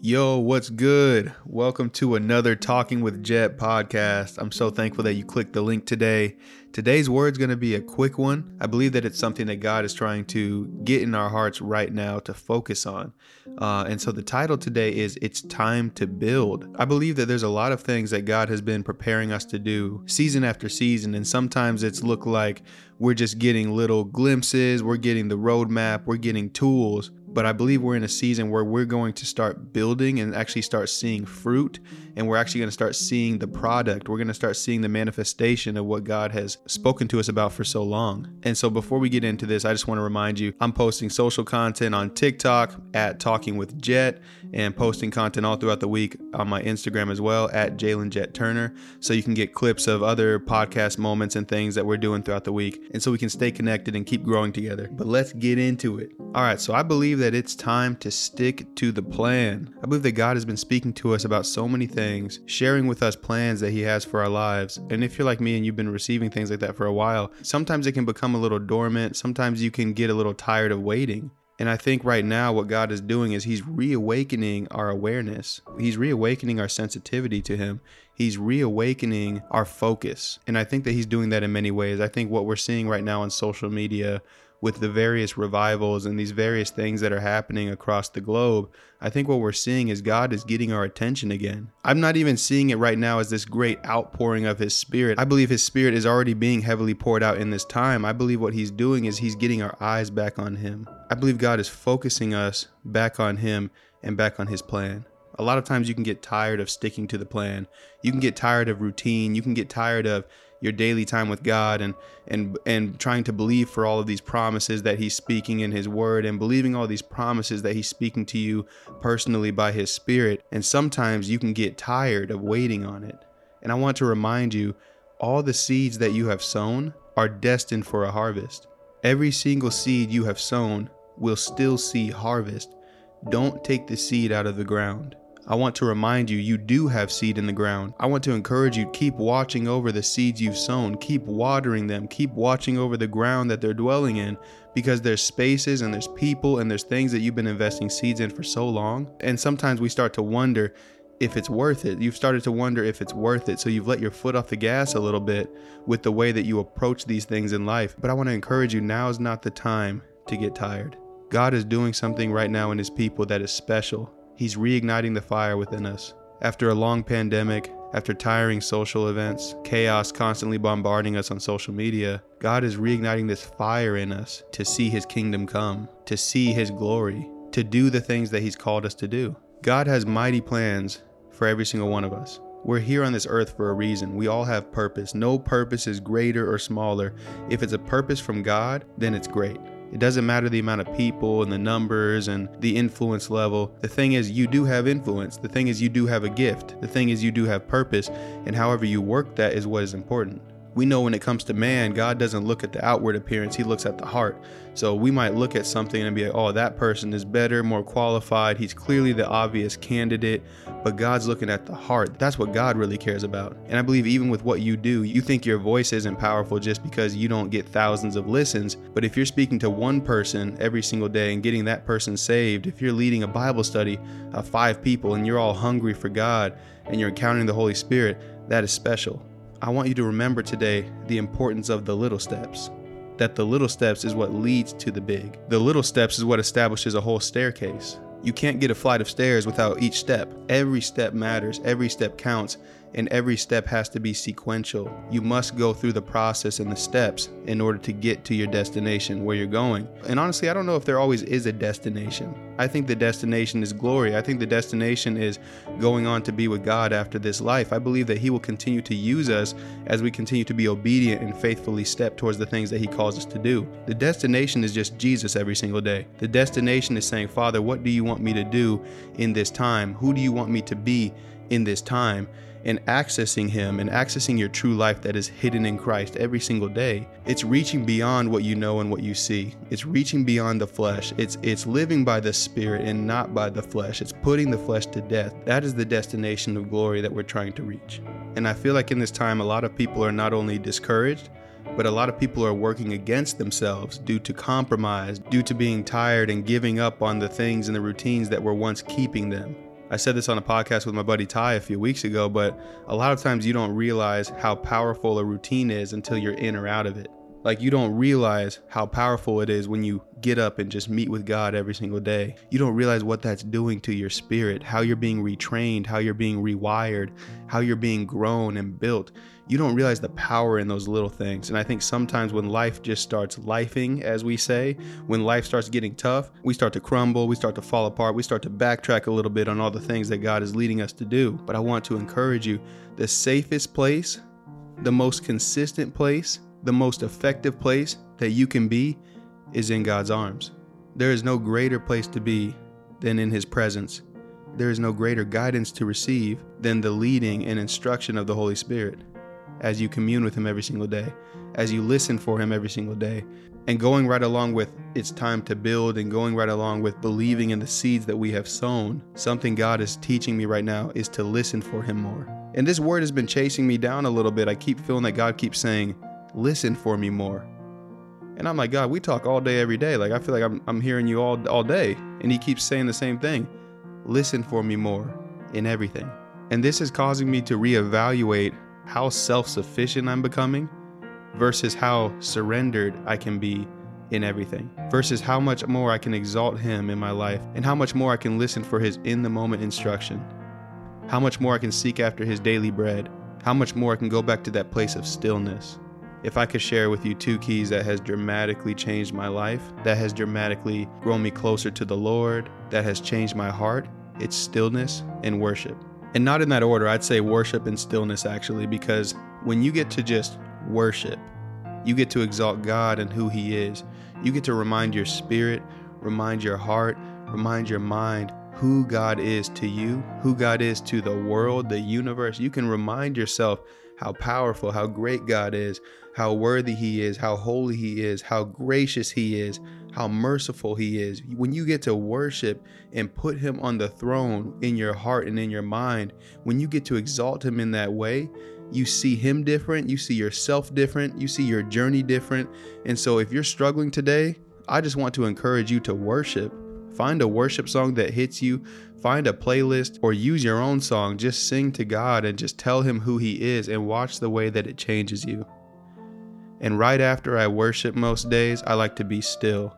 Yo, what's good? Welcome to another Talking with Jet podcast. I'm so thankful that you clicked the link today. Today's word is going to be a quick one. I believe that it's something that God is trying to get in our hearts right now to focus on. Uh, and so the title today is It's Time to Build. I believe that there's a lot of things that God has been preparing us to do season after season. And sometimes it's looked like we're just getting little glimpses, we're getting the roadmap, we're getting tools but I believe we're in a season where we're going to start building and actually start seeing fruit and we're actually going to start seeing the product. We're going to start seeing the manifestation of what God has spoken to us about for so long. And so before we get into this, I just want to remind you I'm posting social content on TikTok at Talking with Jet and posting content all throughout the week on my Instagram as well at Jalen Jet Turner. So you can get clips of other podcast moments and things that we're doing throughout the week. And so we can stay connected and keep growing together. But let's get into it. All right. So I believe that it's time to stick to the plan. I believe that God has been speaking to us about so many things things, sharing with us plans that He has for our lives. And if you're like me and you've been receiving things like that for a while, sometimes it can become a little dormant. Sometimes you can get a little tired of waiting. And I think right now, what God is doing is He's reawakening our awareness. He's reawakening our sensitivity to Him. He's reawakening our focus. And I think that He's doing that in many ways. I think what we're seeing right now on social media with the various revivals and these various things that are happening across the globe, I think what we're seeing is God is getting our attention again. I'm not even seeing it right now as this great outpouring of His Spirit. I believe His Spirit is already being heavily poured out in this time. I believe what He's doing is He's getting our eyes back on Him. I believe God is focusing us back on Him and back on His plan. A lot of times you can get tired of sticking to the plan. You can get tired of routine. You can get tired of your daily time with God and and and trying to believe for all of these promises that he's speaking in his word and believing all these promises that he's speaking to you personally by his spirit and sometimes you can get tired of waiting on it. And I want to remind you all the seeds that you have sown are destined for a harvest. Every single seed you have sown will still see harvest. Don't take the seed out of the ground. I want to remind you, you do have seed in the ground. I want to encourage you, to keep watching over the seeds you've sown, keep watering them, keep watching over the ground that they're dwelling in because there's spaces and there's people and there's things that you've been investing seeds in for so long. And sometimes we start to wonder if it's worth it. You've started to wonder if it's worth it. So you've let your foot off the gas a little bit with the way that you approach these things in life. But I want to encourage you, now is not the time to get tired. God is doing something right now in His people that is special. He's reigniting the fire within us. After a long pandemic, after tiring social events, chaos constantly bombarding us on social media, God is reigniting this fire in us to see His kingdom come, to see His glory, to do the things that He's called us to do. God has mighty plans for every single one of us. We're here on this earth for a reason. We all have purpose. No purpose is greater or smaller. If it's a purpose from God, then it's great. It doesn't matter the amount of people and the numbers and the influence level. The thing is, you do have influence. The thing is, you do have a gift. The thing is, you do have purpose. And however you work that is what is important we know when it comes to man, God doesn't look at the outward appearance, He looks at the heart. So we might look at something and be like, oh, that person is better, more qualified. He's clearly the obvious candidate, but God's looking at the heart. That's what God really cares about. And I believe even with what you do, you think your voice isn't powerful just because you don't get thousands of listens. But if you're speaking to one person every single day and getting that person saved, if you're leading a Bible study of five people and you're all hungry for God and you're encountering the Holy Spirit, that is special. I want you to remember today the importance of the little steps. That the little steps is what leads to the big. The little steps is what establishes a whole staircase. You can't get a flight of stairs without each step. Every step matters, every step counts, and every step has to be sequential. You must go through the process and the steps in order to get to your destination where you're going. And honestly, I don't know if there always is a destination. I think the destination is glory. I think the destination is going on to be with God after this life. I believe that He will continue to use us as we continue to be obedient and faithfully step towards the things that He calls us to do. The destination is just Jesus every single day. The destination is saying, Father, what do you want me to do in this time? Who do you want me to be in this time? And accessing Him and accessing your true life that is hidden in Christ every single day. It's reaching beyond what you know and what you see. It's reaching beyond the flesh. It's it's living by the Spirit and not by the flesh. It's putting the flesh to death. That is the destination of glory that we're trying to reach. And I feel like in this time, a lot of people are not only discouraged, but a lot of people are working against themselves due to compromise, due to being tired and giving up on the things and the routines that were once keeping them. I said this on a podcast with my buddy Ty a few weeks ago, but a lot of times you don't realize how powerful a routine is until you're in or out of it. Like you don't realize how powerful it is when you get up and just meet with God every single day. You don't realize what that's doing to your spirit, how you're being retrained, how you're being rewired, how you're being grown and built. You don't realize the power in those little things. And I think sometimes when life just starts lifing, as we say, when life starts getting tough, we start to crumble, we start to fall apart, we start to backtrack a little bit on all the things that God is leading us to do. But I want to encourage you the safest place, the most consistent place, the most effective place that you can be is in God's arms. There is no greater place to be than in His presence. There is no greater guidance to receive than the leading and instruction of the Holy Spirit as you commune with Him every single day, as you listen for Him every single day, and going right along with it's time to build and going right along with believing in the seeds that we have sown. Something God is teaching me right now is to listen for Him more. And this word has been chasing me down a little bit. I keep feeling that God keeps saying, listen for me more. And I'm like, God, we talk all day, every day. Like, I feel like I'm, I'm hearing you all, all day. And he keeps saying the same thing listen for me more in everything. And this is causing me to reevaluate how self sufficient I'm becoming versus how surrendered I can be in everything, versus how much more I can exalt Him in my life, and how much more I can listen for His in the moment instruction, how much more I can seek after His daily bread, how much more I can go back to that place of stillness. If I could share with you two keys that has dramatically changed my life, that has dramatically grown me closer to the Lord, that has changed my heart, it's stillness and worship. And not in that order, I'd say worship and stillness actually, because when you get to just worship, you get to exalt God and who He is. You get to remind your spirit, remind your heart, remind your mind who God is to you, who God is to the world, the universe. You can remind yourself how powerful, how great God is, how worthy He is, how holy He is, how gracious He is, how merciful He is. When you get to worship and put Him on the throne in your heart and in your mind, when you get to exalt Him in that way, you see Him different, you see yourself different, you see your journey different. And so if you're struggling today, I just want to encourage you to worship. Find a worship song that hits you, find a playlist, or use your own song. Just sing to God and just tell Him who He is and watch the way that it changes you. And right after I worship most days, I like to be still.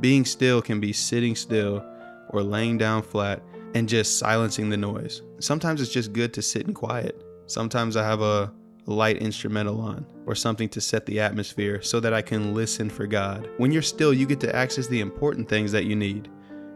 Being still can be sitting still or laying down flat and just silencing the noise. Sometimes it's just good to sit in quiet. Sometimes I have a light instrumental on or something to set the atmosphere so that I can listen for God. When you're still, you get to access the important things that you need.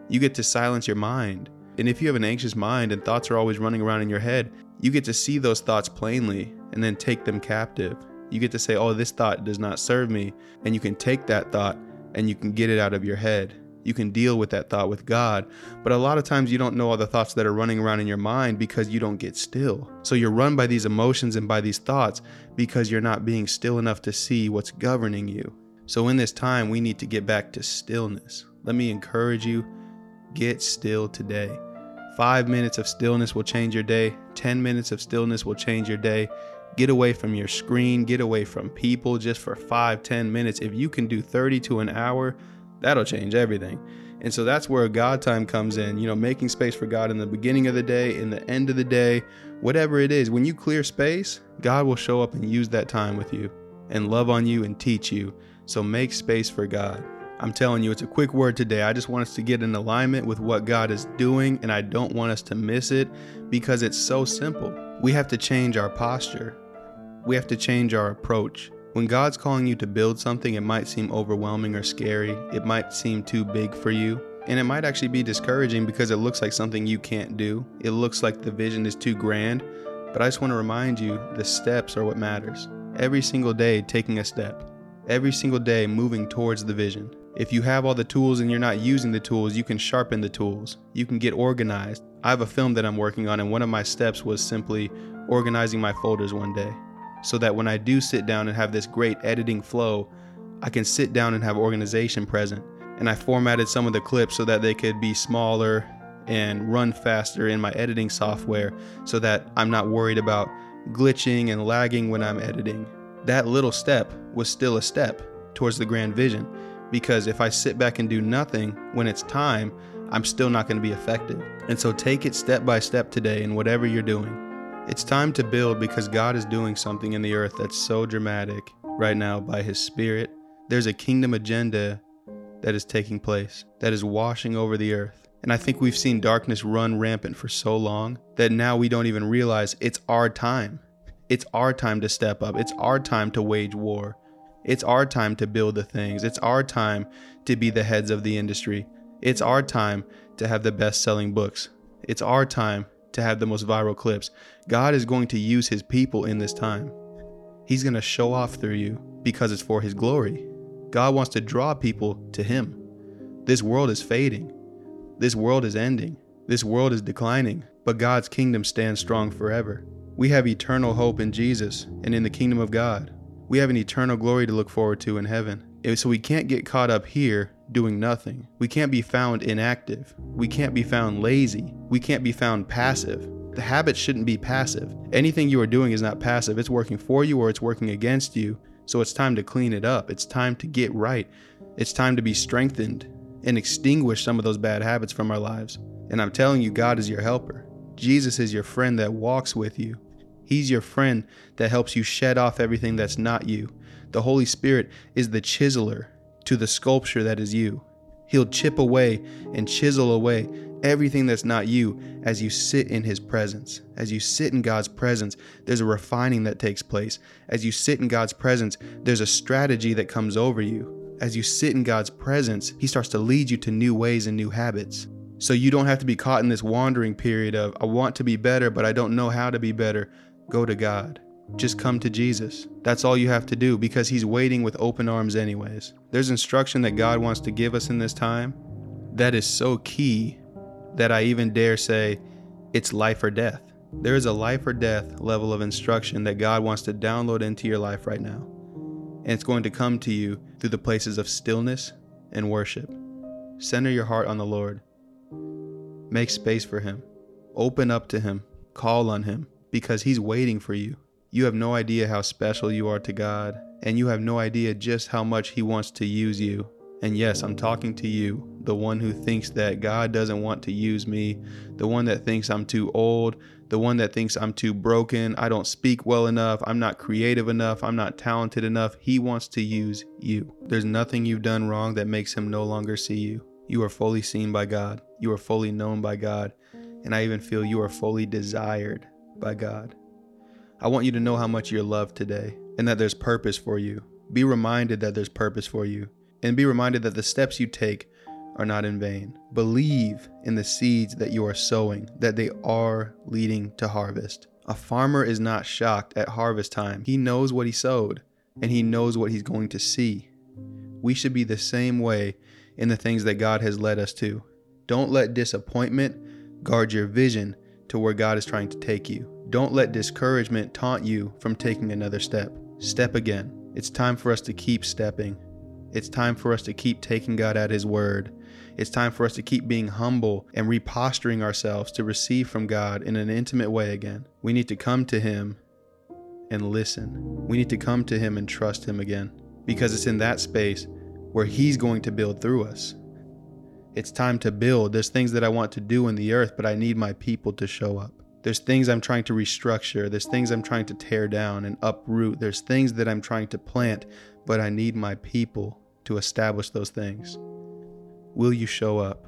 You get to silence your mind. And if you have an anxious mind and thoughts are always running around in your head, you get to see those thoughts plainly and then take them captive you get to say, oh, this thought does not serve me. And you can take that thought and you can get it out of your head. You can deal with that thought with God. But a lot of times you don't know all the thoughts that are running around in your mind because you don't get still. So you're run by these emotions and by these thoughts because you're not being still enough to see what's governing you. So in this time, we need to get back to stillness. Let me encourage you get still today. Five minutes of stillness will change your day. 10 minutes of stillness will change your day. Get away from your screen, get away from people just for five, 10 minutes. If you can do 30 to an hour, that'll change everything. And so that's where God time comes in, you know, making space for God in the beginning of the day, in the end of the day, whatever it is. When you clear space, God will show up and use that time with you and love on you and teach you. So make space for God. I'm telling you, it's a quick word today. I just want us to get in alignment with what God is doing, and I don't want us to miss it because it's so simple. We have to change our posture we have to change our approach. When God's calling you to build something, it might seem overwhelming or scary. It might seem too big for you. And it might actually be discouraging because it looks like something you can't do. It looks like the vision is too grand. But I just want to remind you the steps are what matters. Every single day, taking a step. Every single day, moving towards the vision. If you have all the tools and you're not using the tools, you can sharpen the tools. You can get organized. I have a film that I'm working on, and one of my steps was simply organizing my folders one day so that when I do sit down and have this great editing flow, I can sit down and have organization present. And I formatted some of the clips so that they could be smaller and run faster in my editing software so that I'm not worried about glitching and lagging when I'm editing. That little step was still a step towards the grand vision because if I sit back and do nothing when it's time, I'm still not going to be effective. And so take it step by step today in whatever you're doing. It's time to build because God is doing something in the earth that's so dramatic right now by His Spirit. There's a kingdom agenda that is taking place, that is washing over the earth. And I think we've seen darkness run rampant for so long that now we don't even realize it's our time. It's our time to step up. It's our time to wage war. It's our time to build the things. It's our time to be the heads of the industry. It's our time to have the best selling books. It's our time to have the most viral clips. God is going to use his people in this time. He's going to show off through you because it's for his glory. God wants to draw people to him. This world is fading. This world is ending. This world is declining, but God's kingdom stands strong forever. We have eternal hope in Jesus and in the kingdom of God. We have an eternal glory to look forward to in heaven. So we can't get caught up here doing nothing. We can't be found inactive. We can't be found lazy. We can't be found passive. The habit shouldn't be passive. Anything you are doing is not passive. It's working for you or it's working against you. So it's time to clean it up. It's time to get right. It's time to be strengthened and extinguish some of those bad habits from our lives. And I'm telling you, God is your helper. Jesus is your friend that walks with you. He's your friend that helps you shed off everything that's not you. The Holy Spirit is the chiseler to the sculpture that is you. He'll chip away and chisel away everything that's not you as you sit in His presence. As you sit in God's presence, there's a refining that takes place. As you sit in God's presence, there's a strategy that comes over you. As you sit in God's presence, He starts to lead you to new ways and new habits. So you don't have to be caught in this wandering period of, I want to be better, but I don't know how to be better. Go to God. Just come to Jesus. That's all you have to do because He's waiting with open arms, anyways. There's instruction that God wants to give us in this time that is so key that I even dare say it's life or death. There is a life or death level of instruction that God wants to download into your life right now. And it's going to come to you through the places of stillness and worship. Center your heart on the Lord. Make space for Him. Open up to Him. Call on Him because He's waiting for you. You have no idea how special you are to God, and you have no idea just how much He wants to use you. And yes, I'm talking to you, the one who thinks that God doesn't want to use me, the one that thinks I'm too old, the one that thinks I'm too broken, I don't speak well enough, I'm not creative enough, I'm not talented enough. He wants to use you. There's nothing you've done wrong that makes Him no longer see you. You are fully seen by God, you are fully known by God, and I even feel you are fully desired by God. I want you to know how much you're loved today and that there's purpose for you. Be reminded that there's purpose for you and be reminded that the steps you take are not in vain. Believe in the seeds that you are sowing, that they are leading to harvest. A farmer is not shocked at harvest time. He knows what he sowed and he knows what he's going to see. We should be the same way in the things that God has led us to. Don't let disappointment guard your vision to where God is trying to take you. Don't let discouragement taunt you from taking another step. Step again. It's time for us to keep stepping. It's time for us to keep taking God at His word. It's time for us to keep being humble and reposturing ourselves to receive from God in an intimate way again. We need to come to Him and listen. We need to come to Him and trust Him again because it's in that space where He's going to build through us. It's time to build. There's things that I want to do in the earth, but I need my people to show up. There's things I'm trying to restructure. There's things I'm trying to tear down and uproot. There's things that I'm trying to plant, but I need my people to establish those things. Will you show up?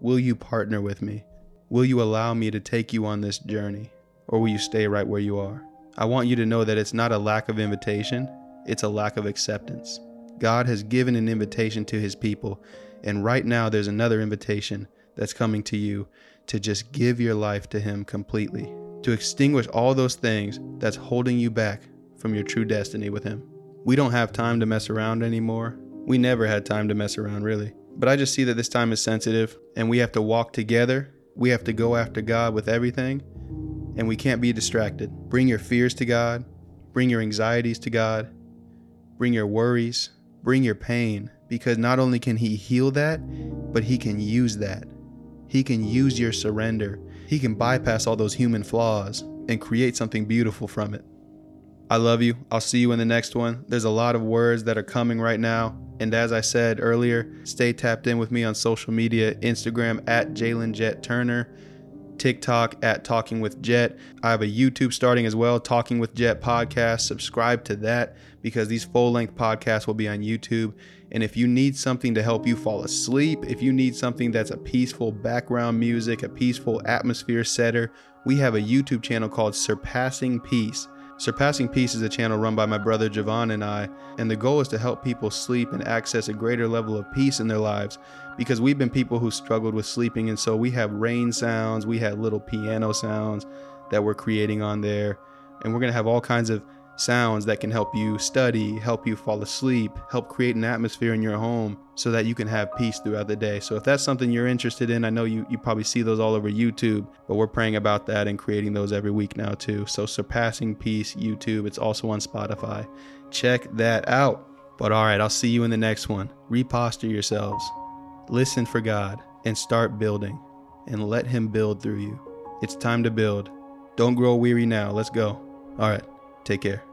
Will you partner with me? Will you allow me to take you on this journey? Or will you stay right where you are? I want you to know that it's not a lack of invitation, it's a lack of acceptance. God has given an invitation to his people, and right now there's another invitation that's coming to you to just give your life to Him completely, to extinguish all those things that's holding you back from your true destiny with Him. We don't have time to mess around anymore. We never had time to mess around, really. But I just see that this time is sensitive and we have to walk together. We have to go after God with everything and we can't be distracted. Bring your fears to God, bring your anxieties to God, bring your worries, bring your pain, because not only can He heal that, but He can use that he can use your surrender. He can bypass all those human flaws and create something beautiful from it. I love you. I'll see you in the next one. There's a lot of words that are coming right now. And as I said earlier, stay tapped in with me on social media Instagram at Jalen Jet Turner, TikTok at Talking with Jet. I have a YouTube starting as well, Talking with Jet podcast. Subscribe to that because these full length podcasts will be on YouTube. And if you need something to help you fall asleep, if you need something that's a peaceful background music, a peaceful atmosphere setter, we have a YouTube channel called Surpassing Peace. Surpassing Peace is a channel run by my brother Javon and I, and the goal is to help people sleep and access a greater level of peace in their lives. Because we've been people who struggled with sleeping, and so we have rain sounds, we have little piano sounds that we're creating on there, and we're gonna have all kinds of sounds that can help you study, help you fall asleep, help create an atmosphere in your home so that you can have peace throughout the day. So if that's something you're interested in, I know you, you probably see those all over YouTube, but we're praying about that and creating those every week now too. So Surpassing Peace YouTube, it's also on Spotify. Check that out. But all right, I'll see you in the next one. Reposture yourselves, listen for God, and start building, and let Him build through you. It's time to build. Don't grow weary now. Let's go. All right, take care.